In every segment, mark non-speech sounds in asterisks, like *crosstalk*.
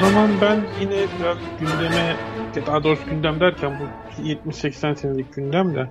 zaman ben yine biraz gündeme, daha doğrusu gündem derken bu 70-80 senelik gündem de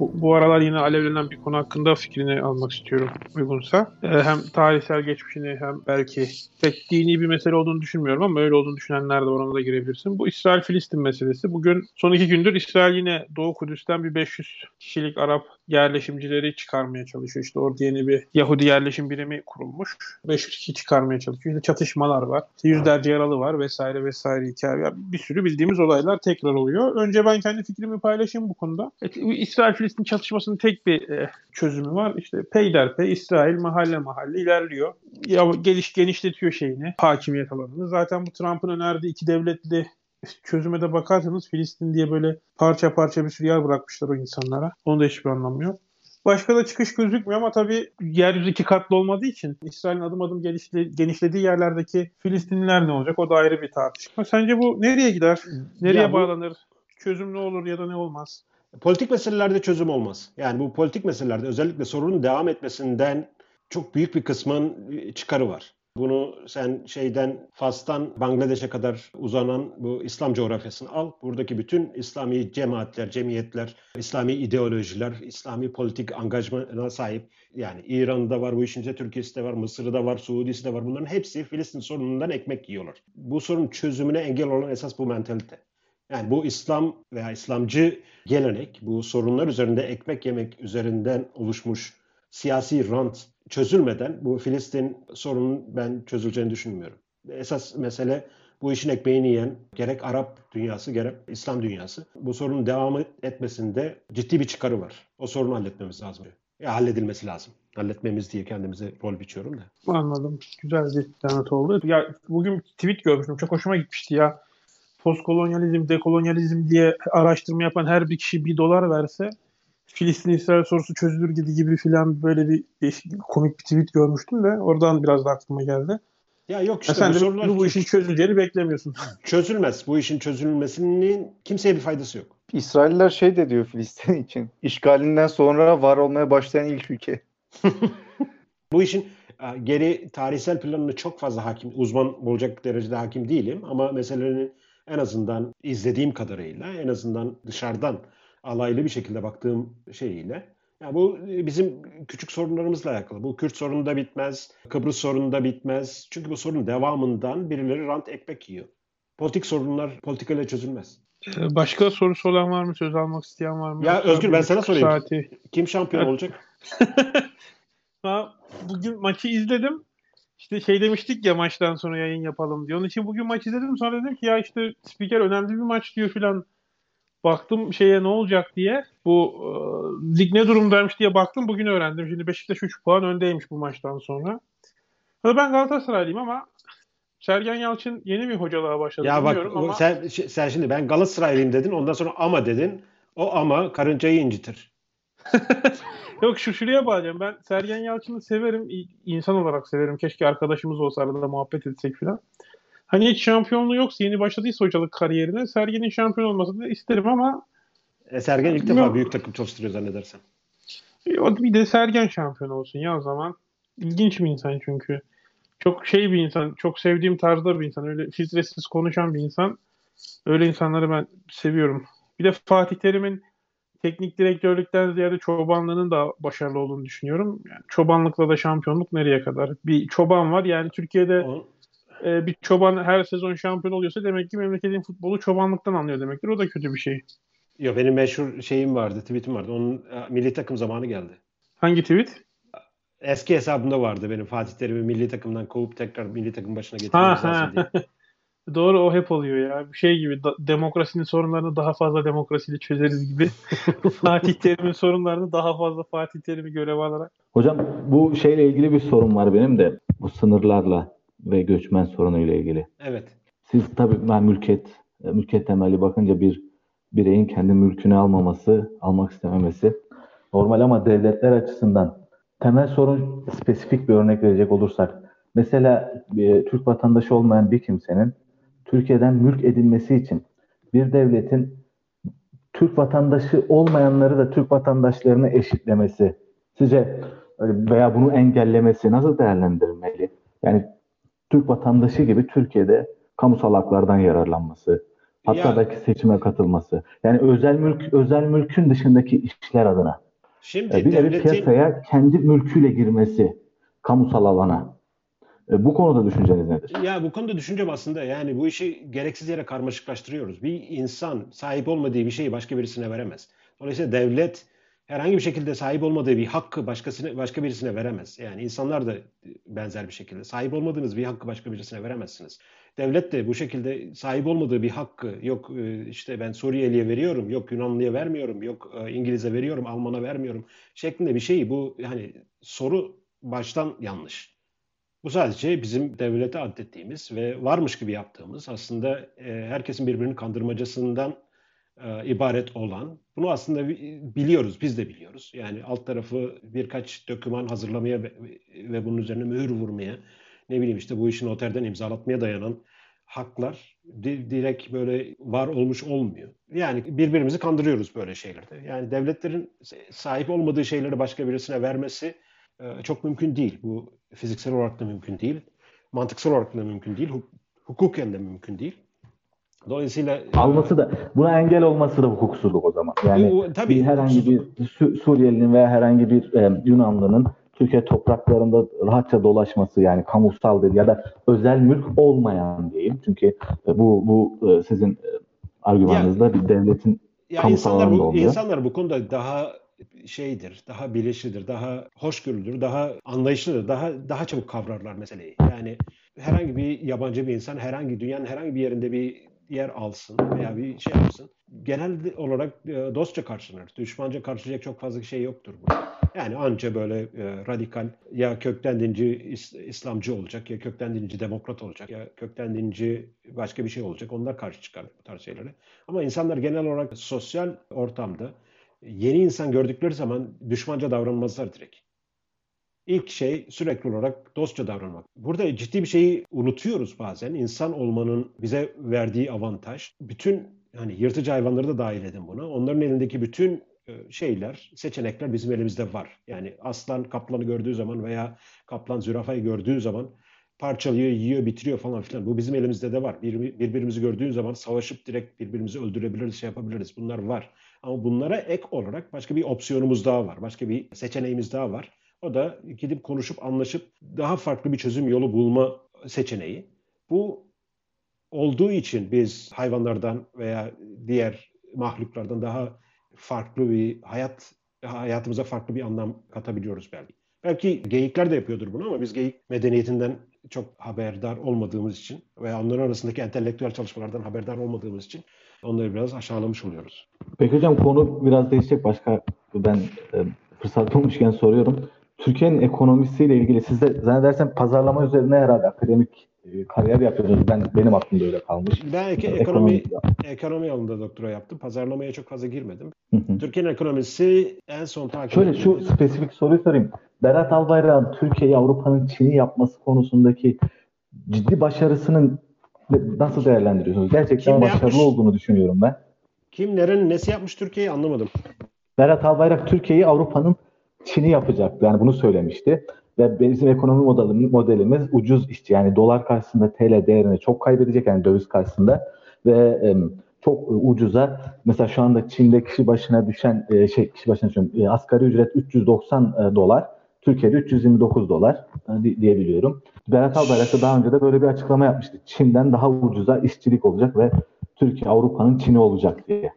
bu, bu aralar yine alevlenen bir konu hakkında fikrini almak istiyorum uygunsa. Ee, hem tarihsel geçmişini hem belki pek dini bir mesele olduğunu düşünmüyorum ama öyle olduğunu düşünenler de orana da girebilirsin. Bu İsrail-Filistin meselesi. Bugün son iki gündür İsrail yine Doğu Kudüs'ten bir 500 kişilik Arap yerleşimcileri çıkarmaya çalışıyor. İşte orada yeni bir Yahudi yerleşim birimi kurulmuş. 500 kişi çıkarmaya çalışıyor. İşte çatışmalar var. İşte yüzlerce yaralı var vesaire vesaire hikaye. Bir sürü bildiğimiz olaylar tekrar oluyor. Önce ben kendi fikrimi paylaşayım bu konuda. Evet, İsrail-Filistin çatışmasının tek bir e, çözümü var. İşte peyderpey İsrail mahalle mahalle ilerliyor. Ya, geliş genişletiyor şeyini, hakimiyet alanını. Zaten bu Trump'ın önerdiği iki devletli çözüme de bakarsanız Filistin diye böyle parça parça bir sürü yer bırakmışlar o insanlara. Onun da hiçbir anlamı yok. Başka da çıkış gözükmüyor ama tabii yeryüzü iki katlı olmadığı için İsrail'in adım adım genişle, genişlediği yerlerdeki Filistinliler ne olacak? O da ayrı bir tartışma. Sence bu nereye gider? Nereye ya bu, bağlanır? Çözüm ne olur ya da ne olmaz? Politik meselelerde çözüm olmaz. Yani bu politik meselelerde özellikle sorunun devam etmesinden çok büyük bir kısmın çıkarı var. Bunu sen şeyden Fas'tan Bangladeş'e kadar uzanan bu İslam coğrafyasını al. Buradaki bütün İslami cemaatler, cemiyetler, İslami ideolojiler, İslami politik angajmana sahip. Yani İran'da var bu işin içinde, Türkiye'si de var, Mısır'da var, Suudi'si de var. Bunların hepsi Filistin sorunundan ekmek yiyorlar. Bu sorun çözümüne engel olan esas bu mentalite. Yani bu İslam veya İslamcı gelenek, bu sorunlar üzerinde ekmek yemek üzerinden oluşmuş siyasi rant çözülmeden bu Filistin sorunun ben çözüleceğini düşünmüyorum. Esas mesele bu işin ekmeğini yiyen gerek Arap dünyası gerek İslam dünyası bu sorunun devam etmesinde ciddi bir çıkarı var. O sorunu halletmemiz lazım. Ya halledilmesi lazım. Halletmemiz diye kendimize rol biçiyorum da. Anladım. Güzel bir zanat oldu. Ya bugün tweet görmüştüm. Çok hoşuma gitmişti ya. Postkolonyalizm, dekolonyalizm diye araştırma yapan her bir kişi bir dolar verse Filistin-İsrail sorusu çözülür gibi gibi filan böyle bir değişik, komik bir tweet görmüştüm de oradan biraz da aklıma geldi. Ya yok işte ya sen bu, sorular bu, bu işin çözüleceğini beklemiyorsun. Çözülmez. Bu işin çözülmesinin kimseye bir faydası yok. İsrailler şey de diyor Filistin için. İşgalinden sonra var olmaya başlayan ilk ülke. *laughs* bu işin e, geri tarihsel planını çok fazla hakim, uzman olacak derecede hakim değilim ama meselelerin en azından izlediğim kadarıyla en azından dışarıdan alaylı bir şekilde baktığım şeyiyle. Yani bu bizim küçük sorunlarımızla alakalı. Bu Kürt sorunu da bitmez, Kıbrıs sorunu da bitmez. Çünkü bu sorunun devamından birileri rant ekmek yiyor. Politik sorunlar politikayla çözülmez. Ee, başka sorusu olan var mı? Söz almak isteyen var mı? Ya Özgür ben sana sorayım. Saati. Kim şampiyon olacak? *laughs* bugün maçı izledim. İşte şey demiştik ya maçtan sonra yayın yapalım diye. Onun için bugün maç izledim. Sonra dedim ki ya işte spiker önemli bir maç diyor filan baktım şeye ne olacak diye. Bu e, lig ne durumdaymış diye baktım. Bugün öğrendim. Şimdi Beşiktaş 3 puan öndeymiş bu maçtan sonra. Ben Galatasaraylıyım ama Sergen Yalçın yeni bir hocalığa başladı. Ya bak ama... sen, sen şimdi ben Galatasaraylıyım dedin. Ondan sonra ama dedin. O ama karıncayı incitir. *laughs* Yok şu şuraya bağlayacağım. Ben Sergen Yalçın'ı severim. insan olarak severim. Keşke arkadaşımız olsa arada muhabbet etsek falan. Hani hiç şampiyonluğu yoksa yeni başladıysa hocalık kariyerine Sergen'in şampiyon olmasını isterim ama e, Sergen ilk defa büyük takım çalıştırıyor zannedersem. Bir de Sergen şampiyon olsun ya o zaman. İlginç bir insan çünkü. Çok şey bir insan. Çok sevdiğim tarzda bir insan. Öyle filtresiz konuşan bir insan. Öyle insanları ben seviyorum. Bir de Fatih Terim'in teknik direktörlükten ziyade çobanlığının da başarılı olduğunu düşünüyorum. Yani çobanlıkla da şampiyonluk nereye kadar? Bir çoban var. Yani Türkiye'de o e, bir çoban her sezon şampiyon oluyorsa demek ki memleketin futbolu çobanlıktan anlıyor demektir. O da kötü bir şey. Yok benim meşhur şeyim vardı, tweetim vardı. Onun e, milli takım zamanı geldi. Hangi tweet? Eski hesabımda vardı benim Fatih Terim'i milli takımdan kovup tekrar milli takım başına getirmesi diye. *laughs* Doğru o hep oluyor ya. Bir şey gibi da, demokrasinin sorunlarını daha fazla demokrasiyle çözeriz gibi. *laughs* Fatih Terim'in sorunlarını daha fazla Fatih Terim'i görev alarak. Hocam bu şeyle ilgili bir sorun var benim de. Bu sınırlarla ve göçmen sorunuyla ilgili. Evet. Siz tabii ben mülkiyet, mülkiyet temelli bakınca bir bireyin kendi mülkünü almaması, almak istememesi normal ama devletler açısından temel sorun spesifik bir örnek verecek olursak mesela e, Türk vatandaşı olmayan bir kimsenin Türkiye'den mülk edilmesi için bir devletin Türk vatandaşı olmayanları da Türk vatandaşlarını eşitlemesi sizce veya bunu engellemesi nasıl değerlendirilmeli? Yani Türk vatandaşı gibi Türkiye'de kamusal haklardan yararlanması, hatta Ya- belki seçime katılması. Yani özel mülk özel mülkün dışındaki işler adına. Şimdi E, bir devletin piyasaya kendi mülküyle girmesi kamusal alana. E, bu konuda düşünceniz nedir? Ya bu konuda düşüncem aslında yani bu işi gereksiz yere karmaşıklaştırıyoruz. Bir insan sahip olmadığı bir şeyi başka birisine veremez. Dolayısıyla devlet herhangi bir şekilde sahip olmadığı bir hakkı başkasına başka birisine veremez. Yani insanlar da benzer bir şekilde sahip olmadığınız bir hakkı başka birisine veremezsiniz. Devlet de bu şekilde sahip olmadığı bir hakkı yok e, işte ben Suriyeli'ye veriyorum, yok Yunanlı'ya vermiyorum, yok e, İngiliz'e veriyorum, Alman'a vermiyorum şeklinde bir şey. Bu hani soru baştan yanlış. Bu sadece bizim devlete adettiğimiz ve varmış gibi yaptığımız aslında e, herkesin birbirini kandırmacasından e, ibaret olan bunu aslında bi- biliyoruz biz de biliyoruz. Yani alt tarafı birkaç doküman hazırlamaya ve, ve bunun üzerine mühür vurmaya ne bileyim işte bu işi noterden imzalatmaya dayanan haklar di- direkt böyle var olmuş olmuyor. Yani birbirimizi kandırıyoruz böyle şeylerde. Yani devletlerin sahip olmadığı şeyleri başka birisine vermesi e, çok mümkün değil. Bu fiziksel olarak da mümkün değil. Mantıksal olarak da mümkün değil. Huk- hukuken de mümkün değil. Dolayısıyla e, Alması da buna engel olması da hukuksuzluk o zaman. Yani bu- tabii bir herhangi bir. Su- Suriyelinin veya herhangi bir e, Yunanlının Türkiye topraklarında rahatça dolaşması yani kamusal değil ya da özel mülk olmayan diyeyim. Çünkü e, bu bu e, sizin e, argümanınızda bir devletin Ya kamusal insanlar bu oluyor. insanlar bu konuda daha şeydir, daha bilinçlidir, daha hoşgörülüdür, daha anlayışlıdır, daha daha çabuk kavrarlar meseleyi. Yani herhangi bir yabancı bir insan herhangi dünyanın herhangi bir yerinde bir yer alsın veya bir şey yapsın. Genel olarak e, dostça karşılanır. Düşmanca karşılayacak çok fazla şey yoktur burada. Yani anca böyle e, radikal ya kökten dinci İs- İslamcı olacak ya kökten dinci demokrat olacak ya kökten dinci başka bir şey olacak. Onlar karşı çıkar bu tarz şeylere. Ama insanlar genel olarak sosyal ortamda yeni insan gördükleri zaman düşmanca davranmazlar direkt. İlk şey sürekli olarak dostça davranmak. Burada ciddi bir şeyi unutuyoruz bazen. İnsan olmanın bize verdiği avantaj. Bütün hani yırtıcı hayvanları da dahil edin buna. Onların elindeki bütün e, şeyler, seçenekler bizim elimizde var. Yani aslan kaplanı gördüğü zaman veya kaplan zürafayı gördüğü zaman parçalıyor, yiyor, bitiriyor falan filan. Bu bizim elimizde de var. Bir, birbirimizi gördüğün zaman savaşıp direkt birbirimizi öldürebiliriz, şey yapabiliriz. Bunlar var. Ama bunlara ek olarak başka bir opsiyonumuz daha var. Başka bir seçeneğimiz daha var. O da gidip konuşup anlaşıp daha farklı bir çözüm yolu bulma seçeneği. Bu olduğu için biz hayvanlardan veya diğer mahluklardan daha farklı bir hayat hayatımıza farklı bir anlam katabiliyoruz belki. Belki geyikler de yapıyordur bunu ama biz geyik medeniyetinden çok haberdar olmadığımız için veya onların arasındaki entelektüel çalışmalardan haberdar olmadığımız için onları biraz aşağılamış oluyoruz. Peki hocam konu biraz değişecek. Başka ben e, fırsat bulmuşken soruyorum. Türkiye'nin ekonomisiyle ilgili siz de zannedersem pazarlama üzerine herhalde akademik e, kariyer yapıyorsunuz. Ben benim aklımda öyle kalmış. Ben ek- ekonomi ekonomi alanında doktora yaptım. Pazarlamaya çok fazla girmedim. Türkiye'nin ekonomisi en son takip Şöyle şu ettiğimiz- spesifik soruyu sorayım. Berat Albayrak'ın Türkiye'yi Avrupa'nın Çin'i yapması konusundaki ciddi başarısının nasıl değerlendiriyorsunuz? Gerçekten Kim başarılı yapmış? olduğunu düşünüyorum ben. kimlerin nesi yapmış Türkiye'yi anlamadım. Berat Albayrak Türkiye'yi Avrupa'nın Çin'i yapacaktı. Yani bunu söylemişti. Ve bizim ekonomi modelimiz, modelimiz ucuz işçi. Yani dolar karşısında TL değerini çok kaybedecek yani döviz karşısında. Ve em, çok e, ucuza mesela şu anda Çin'de kişi başına düşen e, şey kişi başına düşen e, asgari ücret 390 e, dolar. Türkiye'de 329 dolar e, di- diyebiliyorum. Berat Albayrak da daha önce de böyle bir açıklama yapmıştı. Çin'den daha ucuza işçilik olacak ve Türkiye Avrupa'nın Çin'i olacak diye.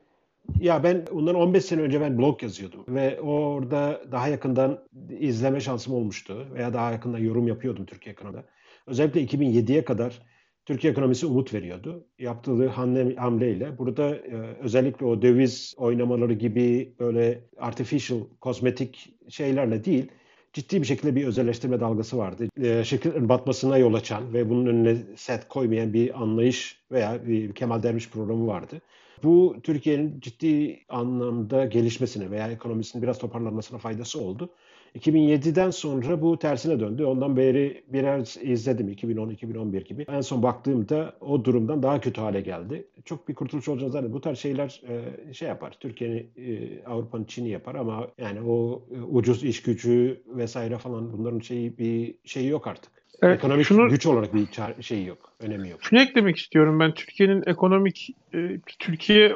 Ya ben bundan 15 sene önce ben blog yazıyordum ve orada daha yakından izleme şansım olmuştu veya daha yakından yorum yapıyordum Türkiye ekonomide. Özellikle 2007'ye kadar Türkiye ekonomisi umut veriyordu. Yaptığı hamle, hamleyle burada e, özellikle o döviz oynamaları gibi böyle artificial, kozmetik şeylerle değil ciddi bir şekilde bir özelleştirme dalgası vardı. E, şirketlerin batmasına yol açan ve bunun önüne set koymayan bir anlayış veya bir Kemal Derviş programı vardı. Bu Türkiye'nin ciddi anlamda gelişmesine veya ekonomisinin biraz toparlanmasına faydası oldu. 2007'den sonra bu tersine döndü. Ondan beri birer izledim 2010-2011 gibi. En son baktığımda o durumdan daha kötü hale geldi. Çok bir kurtuluş olacağını zannediyorum. Bu tarz şeyler e, şey yapar. Türkiye'nin, e, Avrupa'nın Çin'i yapar ama yani o e, ucuz iş gücü vesaire falan bunların şeyi bir şeyi yok artık. Evet, Ekonomik şunu- güç olarak bir şeyi yok, önemi yok. Şunu eklemek istiyorum ben. Türkiye'nin ekonomik, e, Türkiye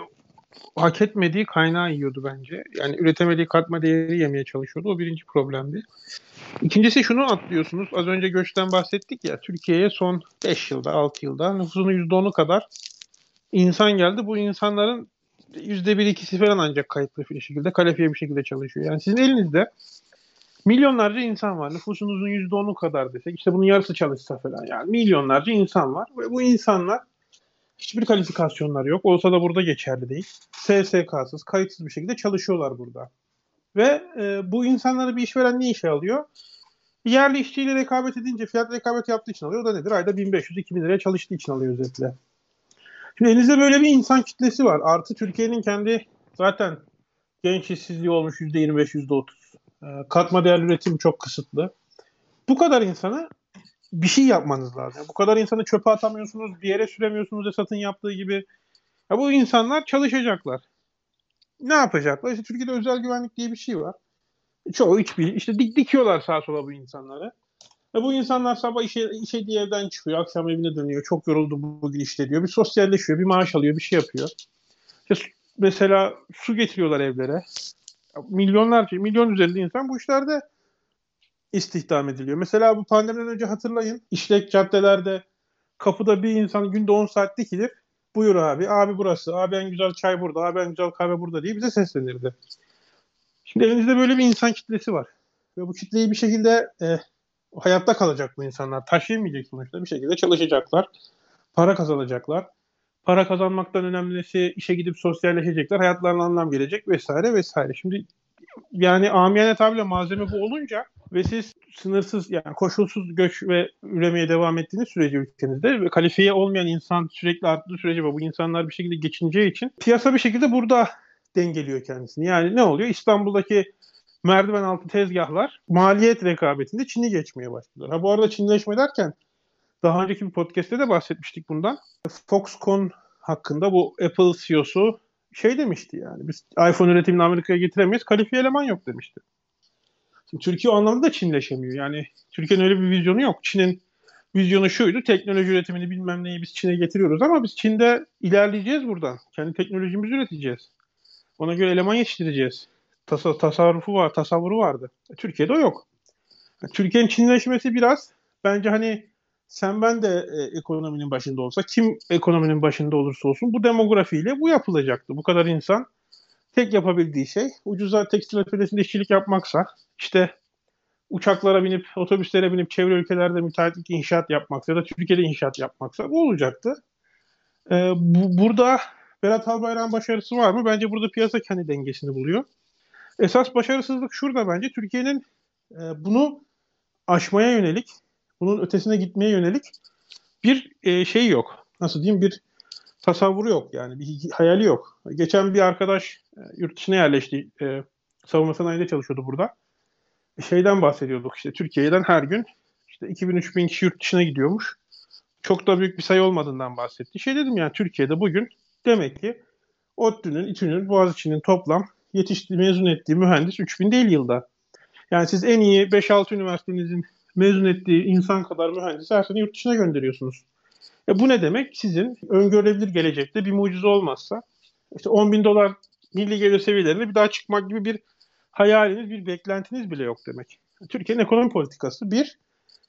hak etmediği kaynağı yiyordu bence. Yani üretemediği katma değeri yemeye çalışıyordu. O birinci problemdi. İkincisi şunu atlıyorsunuz. Az önce göçten bahsettik ya. Türkiye'ye son 5 yılda, 6 yılda nüfusunun %10'u kadar insan geldi. Bu insanların %1-2'si falan ancak kayıtlı bir şekilde, kalifiye bir şekilde çalışıyor. Yani sizin elinizde milyonlarca insan var. Nüfusunuzun %10'u kadar desek, işte bunun yarısı çalışsa falan. Yani milyonlarca insan var. Ve bu insanlar hiçbir kalifikasyonları yok. Olsa da burada geçerli değil. SSK'sız, kayıtsız bir şekilde çalışıyorlar burada. Ve e, bu insanları bir işveren ne işe alıyor? Yerli işçiyle rekabet edince, fiyat rekabet yaptığı için alıyor. O da nedir? Ayda 1500-2000 liraya çalıştığı için alıyor özetle. Şimdi elinizde böyle bir insan kitlesi var. Artı Türkiye'nin kendi zaten genç işsizliği olmuş %25, %30. E, katma değerli üretim çok kısıtlı. Bu kadar insana bir şey yapmanız lazım. Bu kadar insanı çöpe atamıyorsunuz, bir yere süremiyorsunuz Esat'ın yaptığı gibi. Ya bu insanlar çalışacaklar. Ne yapacaklar? İşte Türkiye'de özel güvenlik diye bir şey var. Çoğu hiçbir işte dik dikiyorlar sağa sola bu insanları. Ve bu insanlar sabah işe, işe diye evden çıkıyor, akşam evine dönüyor. Çok yoruldu bugün işte diyor. Bir sosyalleşiyor, bir maaş alıyor, bir şey yapıyor. İşte mesela su getiriyorlar evlere. Milyonlarca, milyon üzerinde insan bu işlerde istihdam ediliyor. Mesela bu pandemiden önce hatırlayın. işlek caddelerde kapıda bir insan günde 10 saat dikilir. Buyur abi, abi burası, abi en güzel çay burada, abi en güzel kahve burada diye bize seslenirdi. Şimdi elinizde böyle bir insan kitlesi var. Ve bu kitleyi bir şekilde e, hayatta kalacak bu insanlar. Taşıyamayacak sonuçta bir şekilde çalışacaklar. Para kazanacaklar. Para kazanmaktan önemlisi işe gidip sosyalleşecekler. Hayatlarına anlam gelecek vesaire vesaire. Şimdi yani amiyane tabirle malzeme bu olunca ve siz sınırsız yani koşulsuz göç ve üremeye devam ettiğiniz sürece ülkenizde ve kalifiye olmayan insan sürekli arttığı sürece ve bu insanlar bir şekilde geçineceği için piyasa bir şekilde burada dengeliyor kendisini. Yani ne oluyor? İstanbul'daki merdiven altı tezgahlar maliyet rekabetinde Çin'i geçmeye başlıyorlar. Ha bu arada Çinleşme derken daha önceki bir podcast'te de bahsetmiştik bundan. Foxconn hakkında bu Apple CEO'su şey demişti yani biz iPhone üretimini Amerika'ya getiremeyiz kalifiye eleman yok demişti. Şimdi Türkiye o anlamda da Çinleşemiyor. Yani Türkiye'nin öyle bir vizyonu yok. Çin'in vizyonu şuydu. Teknoloji üretimini bilmem neyi biz Çin'e getiriyoruz ama biz Çin'de ilerleyeceğiz buradan. Kendi teknolojimizi üreteceğiz. Ona göre eleman yetiştireceğiz. Tasa, tasarrufu var, tasavvuru vardı. E, Türkiye'de o yok. Türkiye'nin Çinleşmesi biraz bence hani sen ben de e, ekonominin başında olsa kim ekonominin başında olursa olsun bu demografiyle bu yapılacaktı. Bu kadar insan tek yapabildiği şey ucuza tekstil atölyesinde işçilik yapmaksa işte uçaklara binip otobüslere binip çevre ülkelerde müteahhitlik inşaat yapmaksa ya da Türkiye'de inşaat yapmaksa bu olacaktı. Ee, bu, burada Berat Albayrak'ın başarısı var mı? Bence burada piyasa kendi dengesini buluyor. Esas başarısızlık şurada bence Türkiye'nin e, bunu aşmaya yönelik, bunun ötesine gitmeye yönelik bir e, şey yok. Nasıl diyeyim? Bir tasavvuru yok yani. Bir hayali yok. Geçen bir arkadaş e, yurt dışına yerleşti. E, savunma sanayide çalışıyordu burada. Şeyden bahsediyorduk işte Türkiye'den her gün işte 2000-3000 kişi yurt dışına gidiyormuş. Çok da büyük bir sayı olmadığından bahsetti. Şey dedim yani Türkiye'de bugün demek ki ODTÜ'nün, İTÜ'nün, Boğaziçi'nin toplam yetiştiği, mezun ettiği mühendis 3000 değil yılda. Yani siz en iyi 5-6 üniversitenizin mezun ettiği insan kadar mühendisi her sene yurt dışına gönderiyorsunuz. E bu ne demek? Sizin öngörülebilir gelecekte bir mucize olmazsa işte 10 bin dolar milli gelir seviyelerine bir daha çıkmak gibi bir hayaliniz, bir beklentiniz bile yok demek. Türkiye'nin ekonomi politikası bir,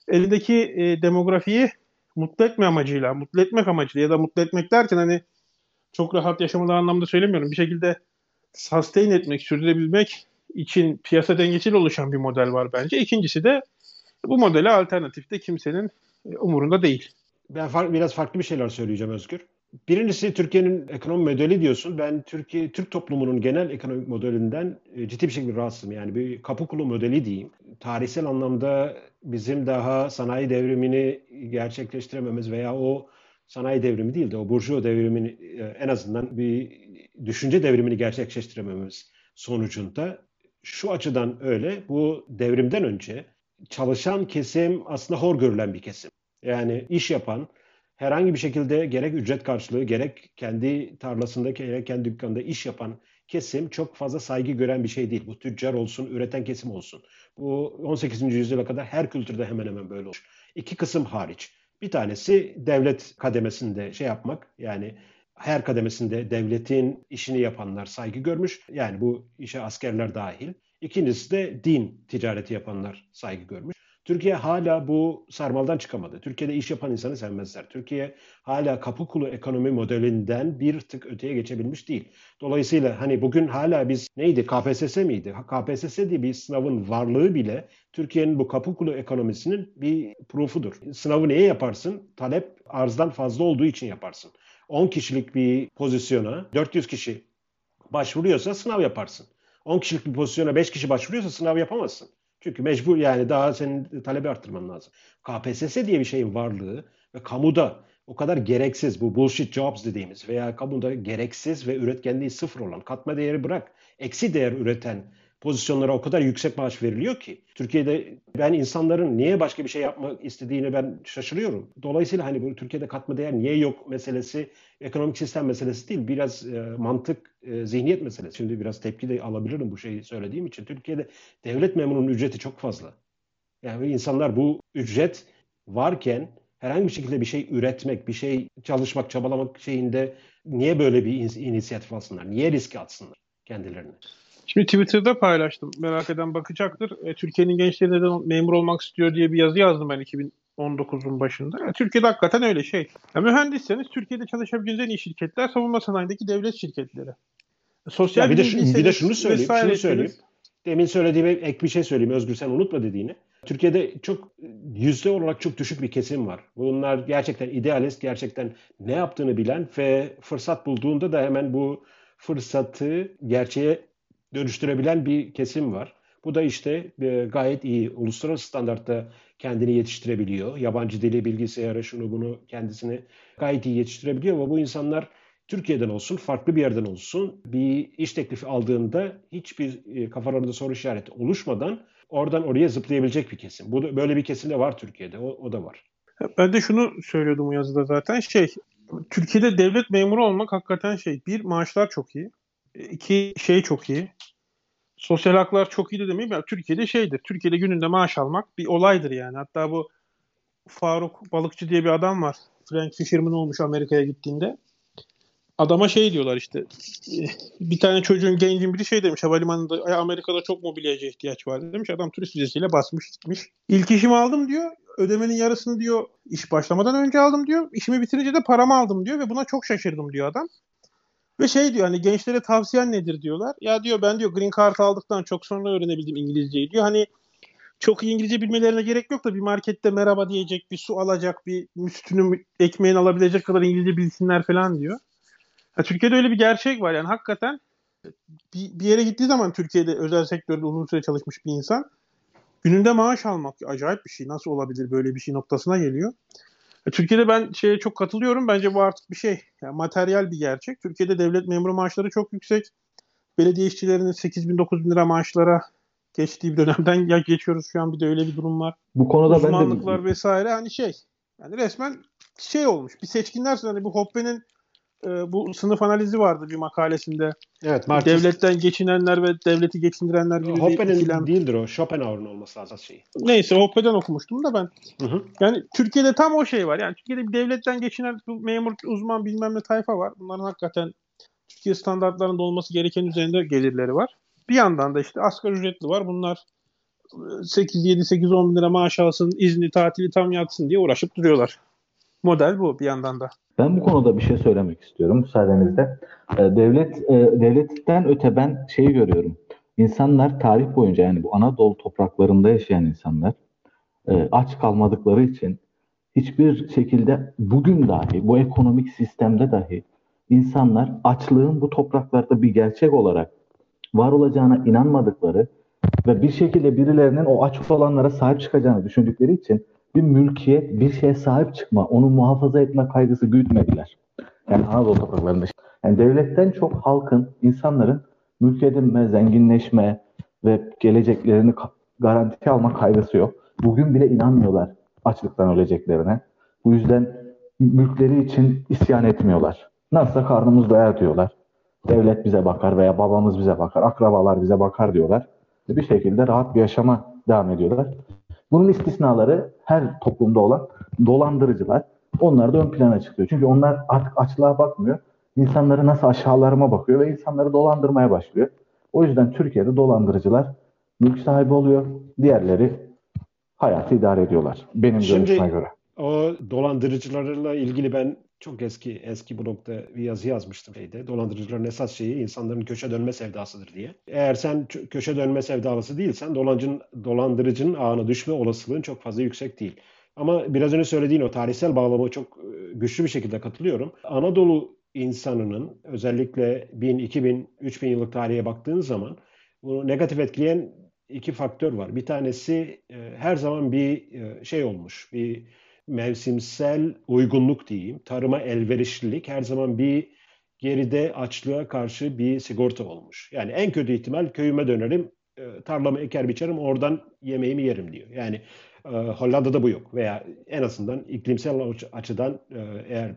elindeki e, demografiyi mutlu etme amacıyla, mutlu etmek amacıyla ya da mutlu etmek derken hani çok rahat yaşamaları anlamda söylemiyorum. Bir şekilde sustain etmek, sürdürebilmek için piyasa dengesiyle oluşan bir model var bence. İkincisi de bu modele alternatifte kimsenin e, umurunda değil. Ben far- biraz farklı bir şeyler söyleyeceğim Özgür. Birincisi Türkiye'nin ekonomi modeli diyorsun. Ben Türkiye Türk toplumunun genel ekonomik modelinden e, ciddi bir şekilde rahatsızım. Yani bir kapı modeli diyeyim. Tarihsel anlamda bizim daha sanayi devrimini gerçekleştirememiz veya o sanayi devrimi değil de o burjuva devrimini e, en azından bir düşünce devrimini gerçekleştirememiz sonucunda şu açıdan öyle. Bu devrimden önce çalışan kesim aslında hor görülen bir kesim. Yani iş yapan, herhangi bir şekilde gerek ücret karşılığı gerek kendi tarlasında gerek kendi dükkanında iş yapan kesim çok fazla saygı gören bir şey değil. Bu tüccar olsun, üreten kesim olsun. Bu 18. yüzyıla kadar her kültürde hemen hemen böyle olur. İki kısım hariç. Bir tanesi devlet kademesinde şey yapmak yani her kademesinde devletin işini yapanlar saygı görmüş. Yani bu işe askerler dahil. İkincisi de din ticareti yapanlar saygı görmüş. Türkiye hala bu sarmaldan çıkamadı. Türkiye'de iş yapan insanı sevmezler. Türkiye hala kapı kulu ekonomi modelinden bir tık öteye geçebilmiş değil. Dolayısıyla hani bugün hala biz neydi KPSS miydi? KPSS diye bir sınavın varlığı bile Türkiye'nin bu kapı kulu ekonomisinin bir profudur. Sınavı neye yaparsın? Talep arzdan fazla olduğu için yaparsın. 10 kişilik bir pozisyona 400 kişi başvuruyorsa sınav yaparsın. 10 kişilik bir pozisyona 5 kişi başvuruyorsa sınav yapamazsın. Çünkü mecbur yani daha senin talebi arttırman lazım. KPSS diye bir şeyin varlığı ve kamuda o kadar gereksiz bu bullshit jobs dediğimiz veya kamuda gereksiz ve üretkenliği sıfır olan katma değeri bırak eksi değer üreten pozisyonlara o kadar yüksek maaş veriliyor ki Türkiye'de ben insanların niye başka bir şey yapmak istediğini ben şaşırıyorum. Dolayısıyla hani bu Türkiye'de katma değer niye yok meselesi ekonomik sistem meselesi değil. Biraz e, mantık, e, zihniyet meselesi. Şimdi biraz tepki de alabilirim bu şeyi söylediğim için. Türkiye'de devlet memurunun ücreti çok fazla. Yani insanlar bu ücret varken herhangi bir şekilde bir şey üretmek, bir şey çalışmak, çabalamak şeyinde niye böyle bir inisiyatif alsınlar? Niye risk atsınlar kendilerini? Şimdi Twitter'da paylaştım. Merak eden bakacaktır. E, Türkiye'nin gençleri neden memur olmak istiyor diye bir yazı yazdım ben 2019'un başında. Yani Türkiye'de hakikaten öyle şey. Yani mühendisseniz Türkiye'de çalışabileceğiniz en iyi şirketler savunma sanayindeki devlet şirketleri. Sosyal ya bir, de, şu, bir de şunu söyleyeyim. Şunu söyleyeyim. Demin söylediğime ek bir şey söyleyeyim. Özgür sen unutma dediğini. Türkiye'de çok yüzde olarak çok düşük bir kesim var. Bunlar gerçekten idealist, gerçekten ne yaptığını bilen ve fırsat bulduğunda da hemen bu fırsatı gerçeğe dönüştürebilen bir kesim var. Bu da işte e, gayet iyi. Uluslararası standartta kendini yetiştirebiliyor. Yabancı dili, bilgisayarı, şunu bunu kendisini gayet iyi yetiştirebiliyor. Ve bu insanlar Türkiye'den olsun, farklı bir yerden olsun bir iş teklifi aldığında hiçbir e, kafalarında soru işareti oluşmadan oradan oraya zıplayabilecek bir kesim. Bu da, böyle bir kesim de var Türkiye'de. O, o da var. Ben de şunu söylüyordum o yazıda zaten. Şey, Türkiye'de devlet memuru olmak hakikaten şey. Bir, maaşlar çok iyi. İki, şey çok iyi. Sosyal haklar çok iyi de demeyeyim. Yani Türkiye'de şeydir. Türkiye'de gününde maaş almak bir olaydır yani. Hatta bu Faruk Balıkçı diye bir adam var. Frank Fisherman olmuş Amerika'ya gittiğinde. Adama şey diyorlar işte bir tane çocuğun gencin biri şey demiş havalimanında Amerika'da çok mobilyacı ihtiyaç var demiş. Adam turist vizesiyle basmış gitmiş. İlk işimi aldım diyor. Ödemenin yarısını diyor iş başlamadan önce aldım diyor. İşimi bitirince de paramı aldım diyor ve buna çok şaşırdım diyor adam. Ve şey diyor hani gençlere tavsiyen nedir diyorlar. Ya diyor ben diyor Green Card aldıktan çok sonra öğrenebildim İngilizceyi diyor. Hani çok iyi İngilizce bilmelerine gerek yok da bir markette merhaba diyecek, bir su alacak, bir sütünü ekmeğini alabilecek kadar İngilizce bilsinler falan diyor. Ya Türkiye'de öyle bir gerçek var yani hakikaten bir, bir yere gittiği zaman Türkiye'de özel sektörde uzun süre çalışmış bir insan gününde maaş almak acayip bir şey. Nasıl olabilir böyle bir şey noktasına geliyor. E, Türkiye'de ben şeye çok katılıyorum. Bence bu artık bir şey. Yani materyal bir gerçek. Türkiye'de devlet memuru maaşları çok yüksek. Belediye işçilerinin 8 bin 9 bin lira maaşlara geçtiği bir dönemden ya geçiyoruz şu an bir de öyle bir durum var. Bu konuda Uzmanlıklar ben de... vesaire hani şey yani resmen şey olmuş. Bir seçkinler hani bu Hoppe'nin e, bu sınıf analizi vardı bir makalesinde. Evet, Marxist. Devletten geçinenler ve devleti geçindirenler gibi Hoppe'nin bir ikilem. değildir o. Schopenhauer'ın olması lazım şeyi. Neyse Hoppe'den okumuştum da ben. Hı hı. Yani Türkiye'de tam o şey var. Yani Türkiye'de bir devletten geçinen memur, uzman bilmem ne tayfa var. Bunların hakikaten Türkiye standartlarında olması gereken üzerinde gelirleri var. Bir yandan da işte asgari ücretli var. Bunlar 8 7 8 10 bin lira maaş alsın, izni, tatili tam yatsın diye uğraşıp duruyorlar. Model bu bir yandan da. Ben bu konuda bir şey söylemek istiyorum müsaadenizle. Ee, devlet e, devletten öte ben şeyi görüyorum. İnsanlar tarih boyunca yani bu Anadolu topraklarında yaşayan insanlar e, aç kalmadıkları için hiçbir şekilde bugün dahi bu ekonomik sistemde dahi insanlar açlığın bu topraklarda bir gerçek olarak var olacağına inanmadıkları ve bir şekilde birilerinin o aç olanlara sahip çıkacağını düşündükleri için bir mülkiyet, bir şeye sahip çıkma, onu muhafaza etme kaygısı gütmediler. Yani Anadolu topraklarında. Yani devletten çok halkın, insanların mülk zenginleşme ve geleceklerini garanti alma kaygısı yok. Bugün bile inanmıyorlar açlıktan öleceklerine. Bu yüzden mülkleri için isyan etmiyorlar. Nasılsa karnımız doyar diyorlar. devlet bize bakar veya babamız bize bakar, akrabalar bize bakar diyorlar. Bir şekilde rahat bir yaşama devam ediyorlar. Bunun istisnaları her toplumda olan dolandırıcılar. Onlar da ön plana çıkıyor. Çünkü onlar artık açlığa bakmıyor. İnsanları nasıl aşağılarıma bakıyor ve insanları dolandırmaya başlıyor. O yüzden Türkiye'de dolandırıcılar mülk sahibi oluyor. Diğerleri hayatı idare ediyorlar. Benim Şimdi- görüşüme göre. O dolandırıcılarla ilgili ben çok eski eski nokta bir yazı yazmıştım şeyde. Dolandırıcıların esas şeyi insanların köşe dönme sevdasıdır diye. Eğer sen köşe dönme sevdalısı değilsen dolancın, dolandırıcının ağına düşme olasılığın çok fazla yüksek değil. Ama biraz önce söylediğin o tarihsel bağlamı çok e, güçlü bir şekilde katılıyorum. Anadolu insanının özellikle 1000, 2000, 3000 yıllık tarihe baktığın zaman bunu negatif etkileyen iki faktör var. Bir tanesi e, her zaman bir e, şey olmuş, bir mevsimsel uygunluk diyeyim, tarıma elverişlilik her zaman bir geride açlığa karşı bir sigorta olmuş. Yani en kötü ihtimal köyüme dönerim, e, tarlamı eker biçerim, oradan yemeğimi yerim diyor. Yani e, Hollanda'da bu yok veya en azından iklimsel aç- açıdan e, eğer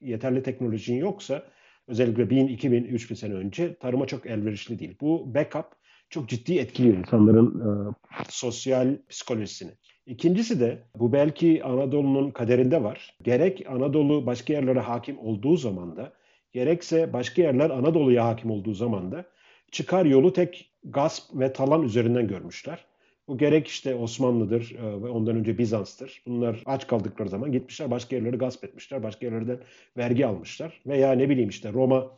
yeterli teknolojin yoksa özellikle 1000, 2000, 3000 sene önce tarıma çok elverişli değil. Bu backup çok ciddi etkiliyor insanların e, sosyal psikolojisini. İkincisi de bu belki Anadolu'nun kaderinde var. Gerek Anadolu başka yerlere hakim olduğu zaman da gerekse başka yerler Anadolu'ya hakim olduğu zaman da çıkar yolu tek gasp ve talan üzerinden görmüşler. Bu gerek işte Osmanlı'dır e, ve ondan önce Bizans'tır. Bunlar aç kaldıkları zaman gitmişler başka yerleri gasp etmişler. Başka yerlerden vergi almışlar. Veya ne bileyim işte Roma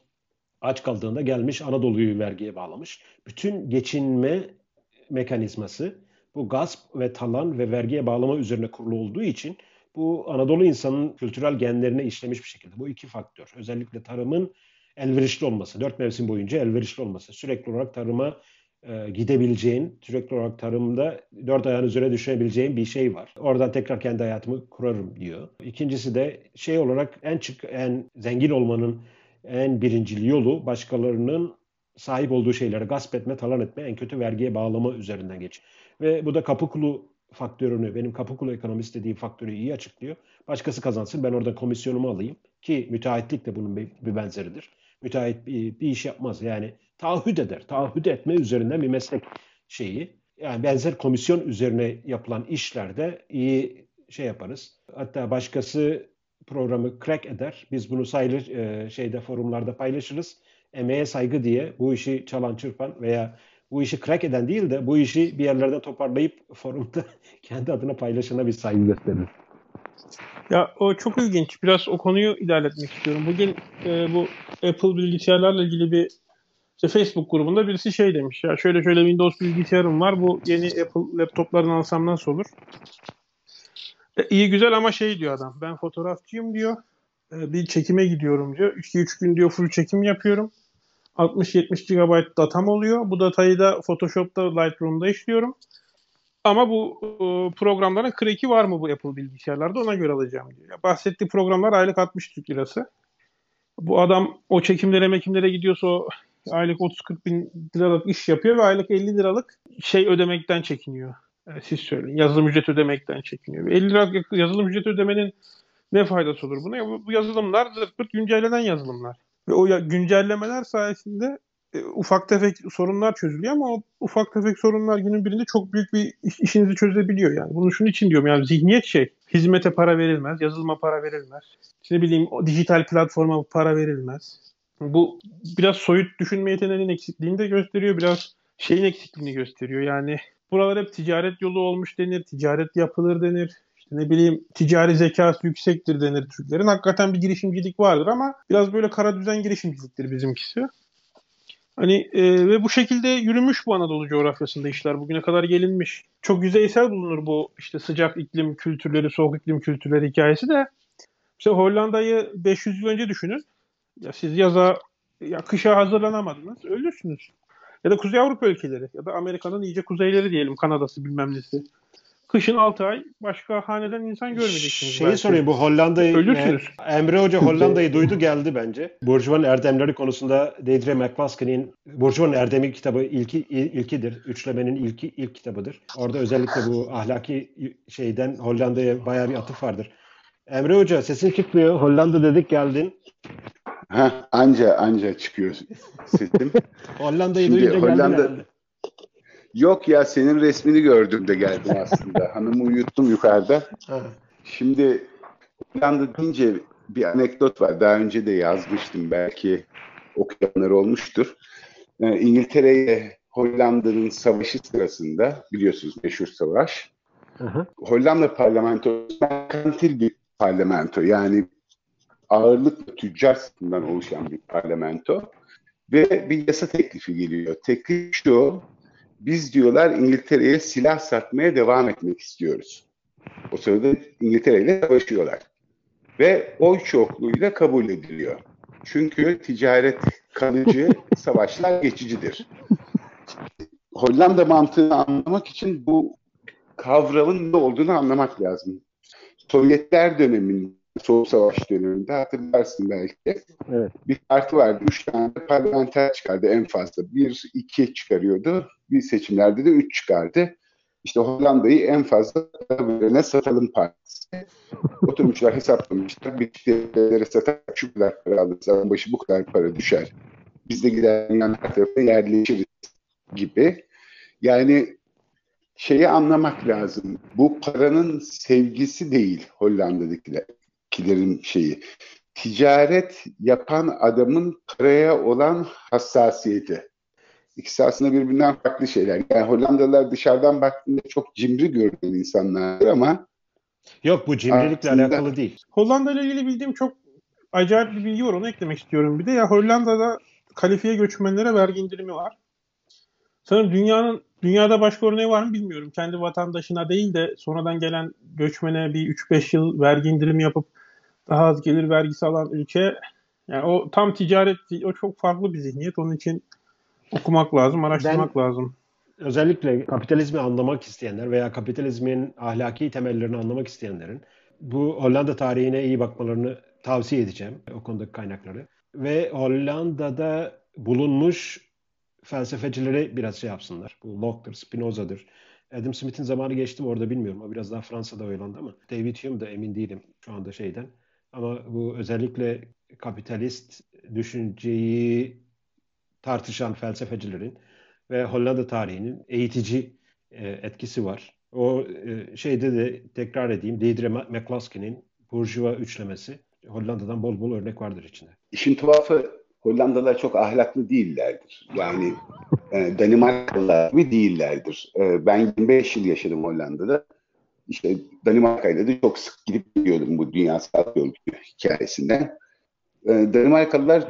aç kaldığında gelmiş Anadolu'yu vergiye bağlamış. Bütün geçinme mekanizması bu gasp ve talan ve vergiye bağlama üzerine kurulu olduğu için bu Anadolu insanın kültürel genlerine işlemiş bir şekilde. Bu iki faktör. Özellikle tarımın elverişli olması, dört mevsim boyunca elverişli olması. Sürekli olarak tarıma e, gidebileceğin, sürekli olarak tarımda dört ayağın üzerine düşebileceğin bir şey var. Oradan tekrar kendi hayatımı kurarım diyor. İkincisi de şey olarak en çık en zengin olmanın en birincil yolu başkalarının sahip olduğu şeyleri gasp etme, talan etme, en kötü vergiye bağlama üzerinden geçiyor. Ve bu da kapı kulu faktörünü, benim kapı kulu ekonomist dediğim faktörü iyi açıklıyor. Başkası kazansın, ben orada komisyonumu alayım. Ki müteahhitlik de bunun bir bir benzeridir. Müteahhit bir, bir iş yapmaz. Yani taahhüt eder. Taahhüt etme üzerinden bir meslek şeyi. Yani benzer komisyon üzerine yapılan işlerde iyi şey yaparız. Hatta başkası programı crack eder. Biz bunu sayılır e, şeyde forumlarda paylaşırız. Emeğe saygı diye bu işi çalan çırpan veya bu işi crack eden değil de bu işi bir yerlerden toparlayıp forumda *laughs* kendi adına paylaşana bir saygı gösterir. Ya o çok ilginç. Biraz o konuyu ilerletmek istiyorum. Bugün e, bu Apple bilgisayarlarla ilgili bir işte Facebook grubunda birisi şey demiş. Ya şöyle şöyle Windows bilgisayarım var. Bu yeni Apple laptoplarını alsam nasıl olur? E, iyi güzel ama şey diyor adam. Ben fotoğrafçıyım diyor. E, bir çekime gidiyorum diyor. 2-3 gün diyor full çekim yapıyorum. 60-70 GB datam oluyor. Bu datayı da Photoshop'ta Lightroom'da işliyorum. Ama bu e, programların crack'i var mı bu Apple bilgisayarlarda ona göre alacağım diyor. Bahsettiği programlar aylık 60 Türk lirası. Bu adam o çekimlere mekimlere gidiyorsa o aylık 30-40 bin liralık iş yapıyor ve aylık 50 liralık şey ödemekten çekiniyor. E, siz söyleyin. Yazılım ücreti ödemekten çekiniyor. Ve 50 liralık yazılım ücreti ödemenin ne faydası olur buna? Bu yazılımlar zırt pırt güncellenen yazılımlar. Ve o güncellemeler sayesinde e, ufak tefek sorunlar çözülüyor ama o ufak tefek sorunlar günün birinde çok büyük bir iş- işinizi çözebiliyor yani. Bunu şunun için diyorum yani zihniyet şey. Hizmete para verilmez, yazılıma para verilmez. İşte ne bileyim o dijital platforma para verilmez. Bu biraz soyut düşünme yeteneğinin eksikliğini de gösteriyor. Biraz şeyin eksikliğini gösteriyor. Yani buralar hep ticaret yolu olmuş denir, ticaret yapılır denir. İşte ne bileyim ticari zekası yüksektir denir Türklerin. Hakikaten bir girişimcilik vardır ama biraz böyle kara düzen girişimciliktir bizimkisi. Hani e, ve bu şekilde yürümüş bu Anadolu coğrafyasında işler bugüne kadar gelinmiş. Çok yüzeysel bulunur bu işte sıcak iklim kültürleri, soğuk iklim kültürleri hikayesi de. İşte Hollanda'yı 500 yıl önce düşünün. Ya siz yaza, ya kışa hazırlanamadınız, ölürsünüz. Ya da Kuzey Avrupa ülkeleri ya da Amerika'nın iyice kuzeyleri diyelim, Kanada'sı bilmem nesi. Kışın 6 ay başka haneden insan görmeyeceksiniz. Şeyi belki. sorayım bu Hollanda'yı Ölürsünüz. e, Emre Hoca Hollanda'yı duydu geldi bence. Burjuvanın erdemleri konusunda Deidre McCluskey'nin Burjuvanın Erdemi kitabı ilki il- ilkidir. Üçlemenin ilki ilk kitabıdır. Orada özellikle bu ahlaki şeyden Hollanda'ya bayağı bir atıf vardır. Emre Hoca sesin çıkmıyor. Hollanda dedik geldin. Ha, anca anca çıkıyor sesim. *laughs* Hollanda'yı duyunca Hollanda- geldi herhalde. Yok ya senin resmini gördüm de geldim *laughs* aslında. Hanımı uyuttum yukarıda. Şimdi Hollanda deyince bir anekdot var. Daha önce de yazmıştım. Belki okuyanlar olmuştur. Ee, İngiltere ile Hollanda'nın savaşı sırasında biliyorsunuz meşhur savaş. Hı hı. Hollanda parlamentosu merkantil bir parlamento. Yani ağırlıkla tüccar sınıfından oluşan bir parlamento. Ve bir yasa teklifi geliyor. Teklif şu, biz diyorlar İngiltere'ye silah satmaya devam etmek istiyoruz. O sırada İngiltere ile savaşıyorlar. Ve oy çokluğuyla kabul ediliyor. Çünkü ticaret kalıcı, *laughs* savaşlar geçicidir. Hollanda mantığını anlamak için bu kavramın ne olduğunu anlamak lazım. Sovyetler döneminde, Soğuk Savaş döneminde hatırlarsın belki. Evet. Bir parti vardı. Üç tane parlamenter çıkardı en fazla. Bir, iki çıkarıyordu. Bir seçimlerde de üç çıkardı. İşte Hollanda'yı en fazla ne satalım partisi. Oturmuşlar hesaplamışlar. Bir devletlere satar şu kadar para alırız. Başı bu kadar para düşer. Biz de gider dünyanın her tarafına yerleşiriz gibi. Yani şeyi anlamak lazım. Bu paranın sevgisi değil Hollanda'dakilerin şeyi. Ticaret yapan adamın paraya olan hassasiyeti. İkisi aslında birbirinden farklı şeyler. Yani Hollandalılar dışarıdan baktığında çok cimri görünen insanlar ama Yok bu cimrilikle Aslında- alakalı değil. Hollanda ile ilgili bildiğim çok acayip bir bilgi var. Onu eklemek istiyorum. Bir de ya Hollanda'da kalifiye göçmenlere vergi indirimi var. Sanırım dünyanın dünyada başka örneği var mı bilmiyorum. Kendi vatandaşına değil de sonradan gelen göçmene bir 3-5 yıl vergi indirimi yapıp daha az gelir vergisi alan ülke yani o tam ticaret o çok farklı bir zihniyet. Onun için okumak lazım, araştırmak lazım. Özellikle kapitalizmi anlamak isteyenler veya kapitalizmin ahlaki temellerini anlamak isteyenlerin bu Hollanda tarihine iyi bakmalarını tavsiye edeceğim o konudaki kaynakları. Ve Hollanda'da bulunmuş felsefecileri biraz şey yapsınlar. Bu Locke'dır, Spinoza'dır. Adam Smith'in zamanı geçti mi orada bilmiyorum. O biraz daha Fransa'da oyalandı ama David Hume da emin değilim şu anda şeyden. Ama bu özellikle kapitalist düşünceyi tartışan felsefecilerin ve Hollanda tarihinin eğitici e, etkisi var. O e, şeyde de tekrar edeyim Deirdre McCloskey'nin Bourgeois üçlemesi. Hollanda'dan bol bol örnek vardır içinde. işin tuhafı Hollandalılar çok ahlaklı değillerdir. Yani e, Danimarkalılar gibi değillerdir. Ben 25 yıl yaşadım Hollanda'da. İşte Danimarka'yla da çok sık gidip geliyordum bu dünyasal yolcu hikayesinden. E, Danimarkalılar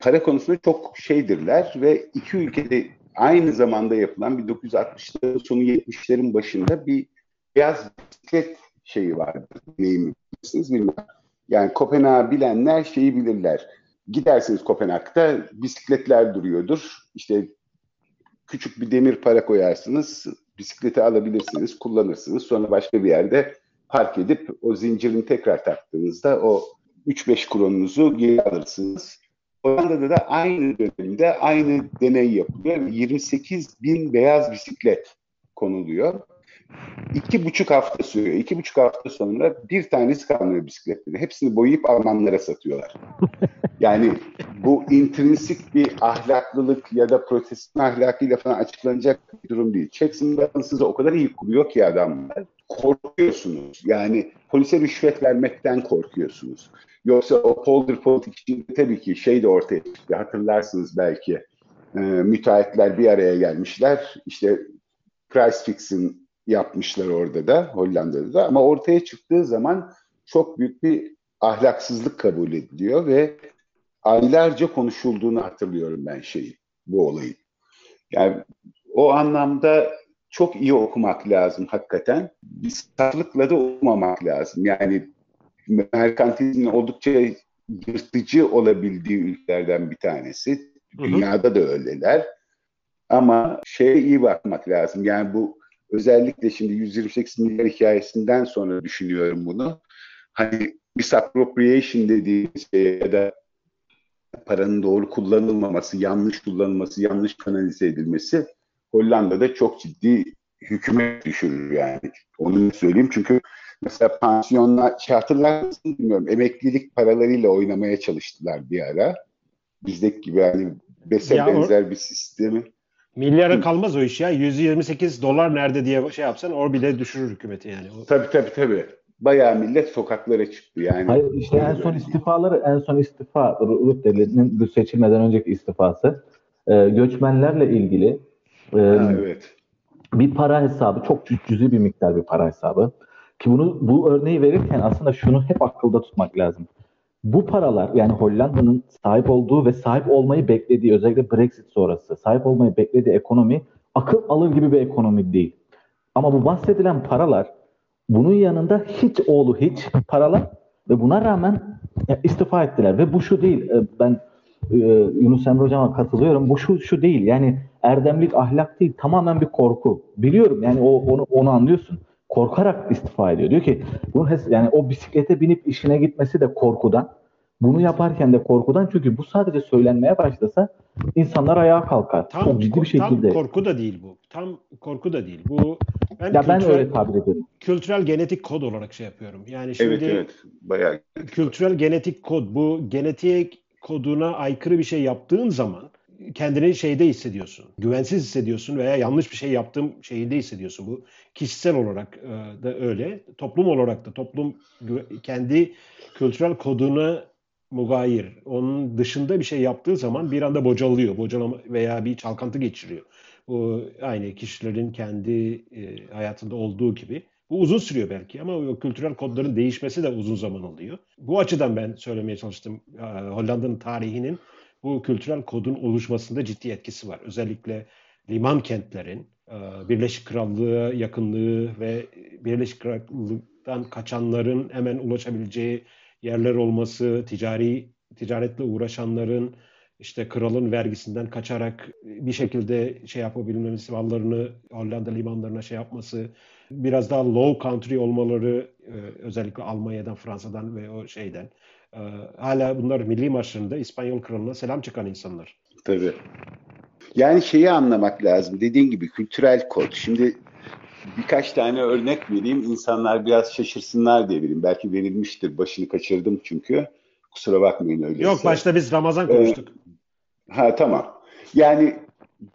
para konusunda çok şeydirler ve iki ülkede aynı zamanda yapılan 1960'ların sonu 70'lerin başında bir beyaz bisiklet şeyi vardı. Neyimi bilirsiniz bilmem. Yani Kopenhag'ı bilenler şeyi bilirler. Gidersiniz Kopenhag'da bisikletler duruyordur. İşte küçük bir demir para koyarsınız. Bisikleti alabilirsiniz, kullanırsınız. Sonra başka bir yerde park edip o zincirini tekrar taktığınızda o 3-5 kronunuzu geri alırsınız. Hollanda'da da aynı dönemde aynı deney yapılıyor. 28 bin beyaz bisiklet konuluyor. İki buçuk hafta sürüyor. İki buçuk hafta sonra bir tanesi kalmıyor bisikletleri. Hepsini boyayıp Almanlara satıyorlar. *laughs* Yani bu intrinsik bir ahlaklılık ya da protestan ahlakıyla falan açıklanacak bir durum değil. Checks and balances'ı o kadar iyi kuruyor ki adamlar. Korkuyorsunuz. Yani polise rüşvet vermekten korkuyorsunuz. Yoksa o polder politik içinde tabii ki şey de ortaya çıktı. Hatırlarsınız belki. E, müteahhitler bir araya gelmişler. İşte price fixing yapmışlar orada da Hollanda'da da ama ortaya çıktığı zaman çok büyük bir ahlaksızlık kabul ediliyor ve aylarca konuşulduğunu hatırlıyorum ben şeyi bu olayın. Yani o anlamda çok iyi okumak lazım hakikaten. Bir saflıkla da okumamak lazım. Yani merkantilizmin oldukça yırtıcı olabildiği ülkelerden bir tanesi. Dünyada da öyleler. Ama şeye iyi bakmak lazım. Yani bu özellikle şimdi 128 milyar hikayesinden sonra düşünüyorum bunu. Hani misappropriation dediğimiz şey ya da paranın doğru kullanılmaması, yanlış kullanılması, yanlış kanalize edilmesi Hollanda'da çok ciddi hükümet düşürür yani. Onu söyleyeyim çünkü mesela pansiyonlar şey hatırlar mısın bilmiyorum. Emeklilik paralarıyla oynamaya çalıştılar bir ara. Bizdeki gibi hani BES'e Ya o- benzer bir sistemi. Milyara kalmaz o iş ya. 128 dolar nerede diye şey yapsan o bile düşürür hükümeti yani. O- Tabii tabii tabii. Bayağı millet sokaklara çıktı yani. Hayır işte en son istifaları en son istifa Rutter'in bu seçilmeden önceki istifası e, göçmenlerle ilgili e, Ha, evet. bir para hesabı çok cüzi bir miktar bir para hesabı ki bunu bu örneği verirken aslında şunu hep akılda tutmak lazım. Bu paralar yani Hollanda'nın sahip olduğu ve sahip olmayı beklediği özellikle Brexit sonrası sahip olmayı beklediği ekonomi akıl alır gibi bir ekonomi değil. Ama bu bahsedilen paralar bunun yanında hiç oğlu hiç paralar ve buna rağmen istifa ettiler. Ve bu şu değil e, ben e, Yunus Emre hocama katılıyorum. Bu şu şu değil. Yani erdemlik ahlak değil tamamen bir korku. Biliyorum yani o onu onu anlıyorsun korkarak istifa ediyor diyor ki bunun yani o bisiklete binip işine gitmesi de korkudan bunu yaparken de korkudan çünkü bu sadece söylenmeye başlasa insanlar ayağa kalkar Tam, çok ciddi bir tam şekilde korku da değil bu. Tam korku da değil. Bu ben, ya ben kültürel, öyle tabir ediyorum kültürel genetik kod olarak şey yapıyorum. Yani şimdi Evet evet. Bayağı. kültürel genetik kod bu genetik koduna aykırı bir şey yaptığın zaman kendini şeyde hissediyorsun. Güvensiz hissediyorsun veya yanlış bir şey yaptığım şeyinde hissediyorsun. Bu kişisel olarak e, da öyle. Toplum olarak da toplum kendi kültürel koduna mugayir. Onun dışında bir şey yaptığı zaman bir anda bocalıyor. Bocalama veya bir çalkantı geçiriyor. Bu aynı kişilerin kendi e, hayatında olduğu gibi. Bu uzun sürüyor belki ama o kültürel kodların değişmesi de uzun zaman alıyor. Bu açıdan ben söylemeye çalıştım. Ee, Hollanda'nın tarihinin bu kültürel kodun oluşmasında ciddi etkisi var. Özellikle liman kentlerin e, Birleşik Krallığa yakınlığı ve Birleşik Krallık'tan kaçanların hemen ulaşabileceği yerler olması, ticari ticaretle uğraşanların işte kralın vergisinden kaçarak bir şekilde şey yapabilmesi, mallarını Hollanda limanlarına şey yapması, biraz daha low country olmaları e, özellikle Almanya'dan, Fransa'dan ve o şeyden. E, hala bunlar milli maçlarında İspanyol kralına selam çıkan insanlar. Tabii. Yani şeyi anlamak lazım. Dediğin gibi kültürel kod. Şimdi birkaç tane örnek vereyim. İnsanlar biraz şaşırsınlar diye vereyim. Belki verilmiştir. Başını kaçırdım çünkü. Kusura bakmayın öyleyse. Yok başta biz Ramazan konuştuk. Ha tamam. Yani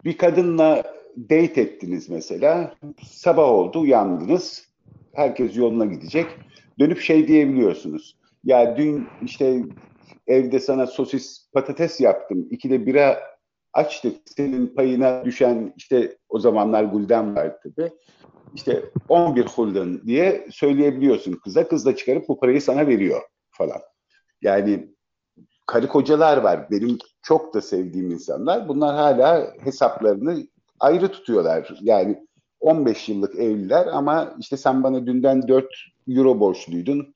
bir kadınla date ettiniz mesela. Sabah oldu uyandınız. Herkes yoluna gidecek. Dönüp şey diyebiliyorsunuz. Ya dün işte evde sana sosis patates yaptım. İkide bira açtık. Senin payına düşen işte o zamanlar gulden var tabii. İşte 11 gulden diye söyleyebiliyorsun kıza. Kız da çıkarıp bu parayı sana veriyor falan. Yani karı kocalar var. Benim çok da sevdiğim insanlar. Bunlar hala hesaplarını ayrı tutuyorlar. Yani 15 yıllık evliler ama işte sen bana dünden 4 euro borçluydun.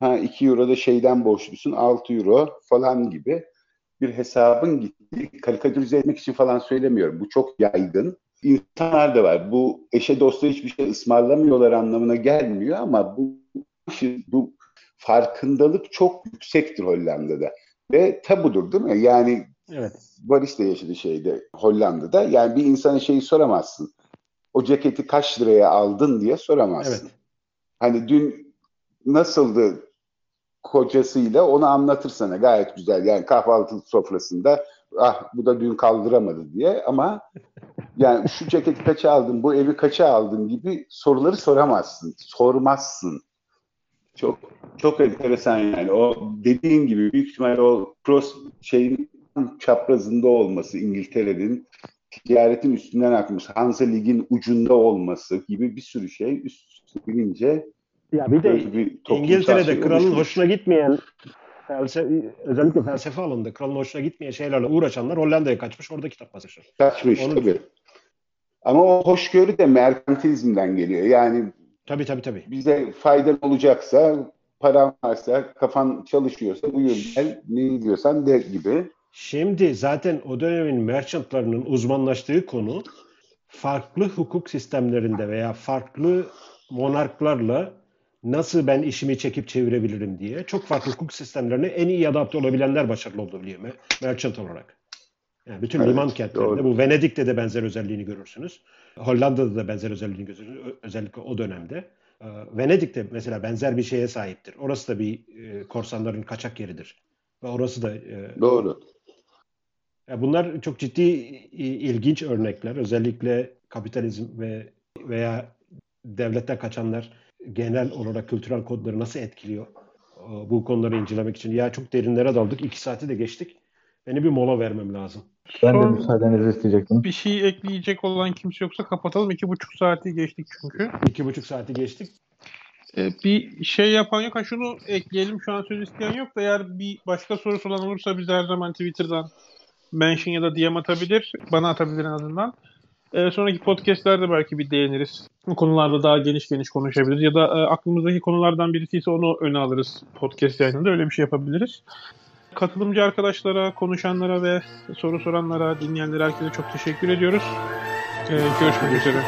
Ha 2 euro da şeyden borçlusun 6 euro falan gibi bir hesabın gitti. Karikatürize etmek için falan söylemiyorum. Bu çok yaygın. İnsanlar da var. Bu eşe dosta hiçbir şey ısmarlamıyorlar anlamına gelmiyor ama bu bu farkındalık çok yüksektir Hollanda'da. Ve tabudur değil mi? Yani Evet. Barış da yaşadı şeyde Hollanda'da. Yani bir insana şeyi soramazsın. O ceketi kaç liraya aldın diye soramazsın. Evet. Hani dün nasıldı kocasıyla onu anlatır sana gayet güzel. Yani kahvaltı sofrasında ah bu da dün kaldıramadı diye ama yani şu ceketi kaça aldın, bu evi kaça aldın gibi soruları soramazsın. Sormazsın. Çok çok enteresan yani. O dediğin gibi büyük ihtimalle o cross şeyin çaprazında olması İngiltere'nin ticaretin üstünden akmış Hansa Lig'in ucunda olması gibi bir sürü şey üst üste binince Ya bir de bir İngiltere'de kralın oluşmuş. hoşuna gitmeyen felsefe, özellikle felsefe alanında kralın hoşuna gitmeyen şeylerle uğraşanlar Hollanda'ya kaçmış orada kitap basmışlar. kaçmış Onu- tabii. Ama o hoşgörü de merkantilizmden geliyor. Yani Tabii tabii tabii. bize faydan olacaksa, paran varsa, kafan çalışıyorsa buyur gel, ne diyorsan de gibi. Şimdi zaten o dönemin merchantlarının uzmanlaştığı konu farklı hukuk sistemlerinde veya farklı monarklarla nasıl ben işimi çekip çevirebilirim diye çok farklı hukuk sistemlerine en iyi adapte olabilenler başarılı olabiliyor me- merchant olarak. Yani bütün Evet, liman kentlerinde doğru. bu Venedik'te de benzer özelliğini görürsünüz. Hollanda'da da benzer özelliğini görürsünüz. Özellikle o dönemde. Ee, Venedik'te mesela benzer bir şeye sahiptir. Orası da bir e, korsanların kaçak yeridir. Ve orası da e, Doğru. ya bunlar çok ciddi ilginç örnekler. Özellikle kapitalizm ve veya devletten kaçanlar genel olarak kültürel kodları nasıl etkiliyor? Ee, Bu konuları incelemek için. Ya çok derinlere daldık. İki saati de geçtik. Beni bir mola vermem lazım. Ben de müsaadenizi isteyecektim. bir şey ekleyecek olan kimse yoksa kapatalım. İki buçuk saati geçtik çünkü. İki buçuk saati geçtik. Ee, bir şey yapan yok. Ha şunu ekleyelim. Şu an söz isteyen yok da eğer bir başka sorusu olan olursa bize her zaman Twitter'dan mention ya da DM atabilir. Bana atabilir en azından. Ee, sonraki podcastlerde belki bir değiniriz. Bu konularda daha geniş geniş konuşabiliriz. Ya da e, aklımızdaki konulardan birisi ise onu öne alırız podcast yayınında. Öyle bir şey yapabiliriz. Katılımcı arkadaşlara, konuşanlara ve soru soranlara, dinleyenlere herkese çok teşekkür ediyoruz. Ee, görüşmek üzere.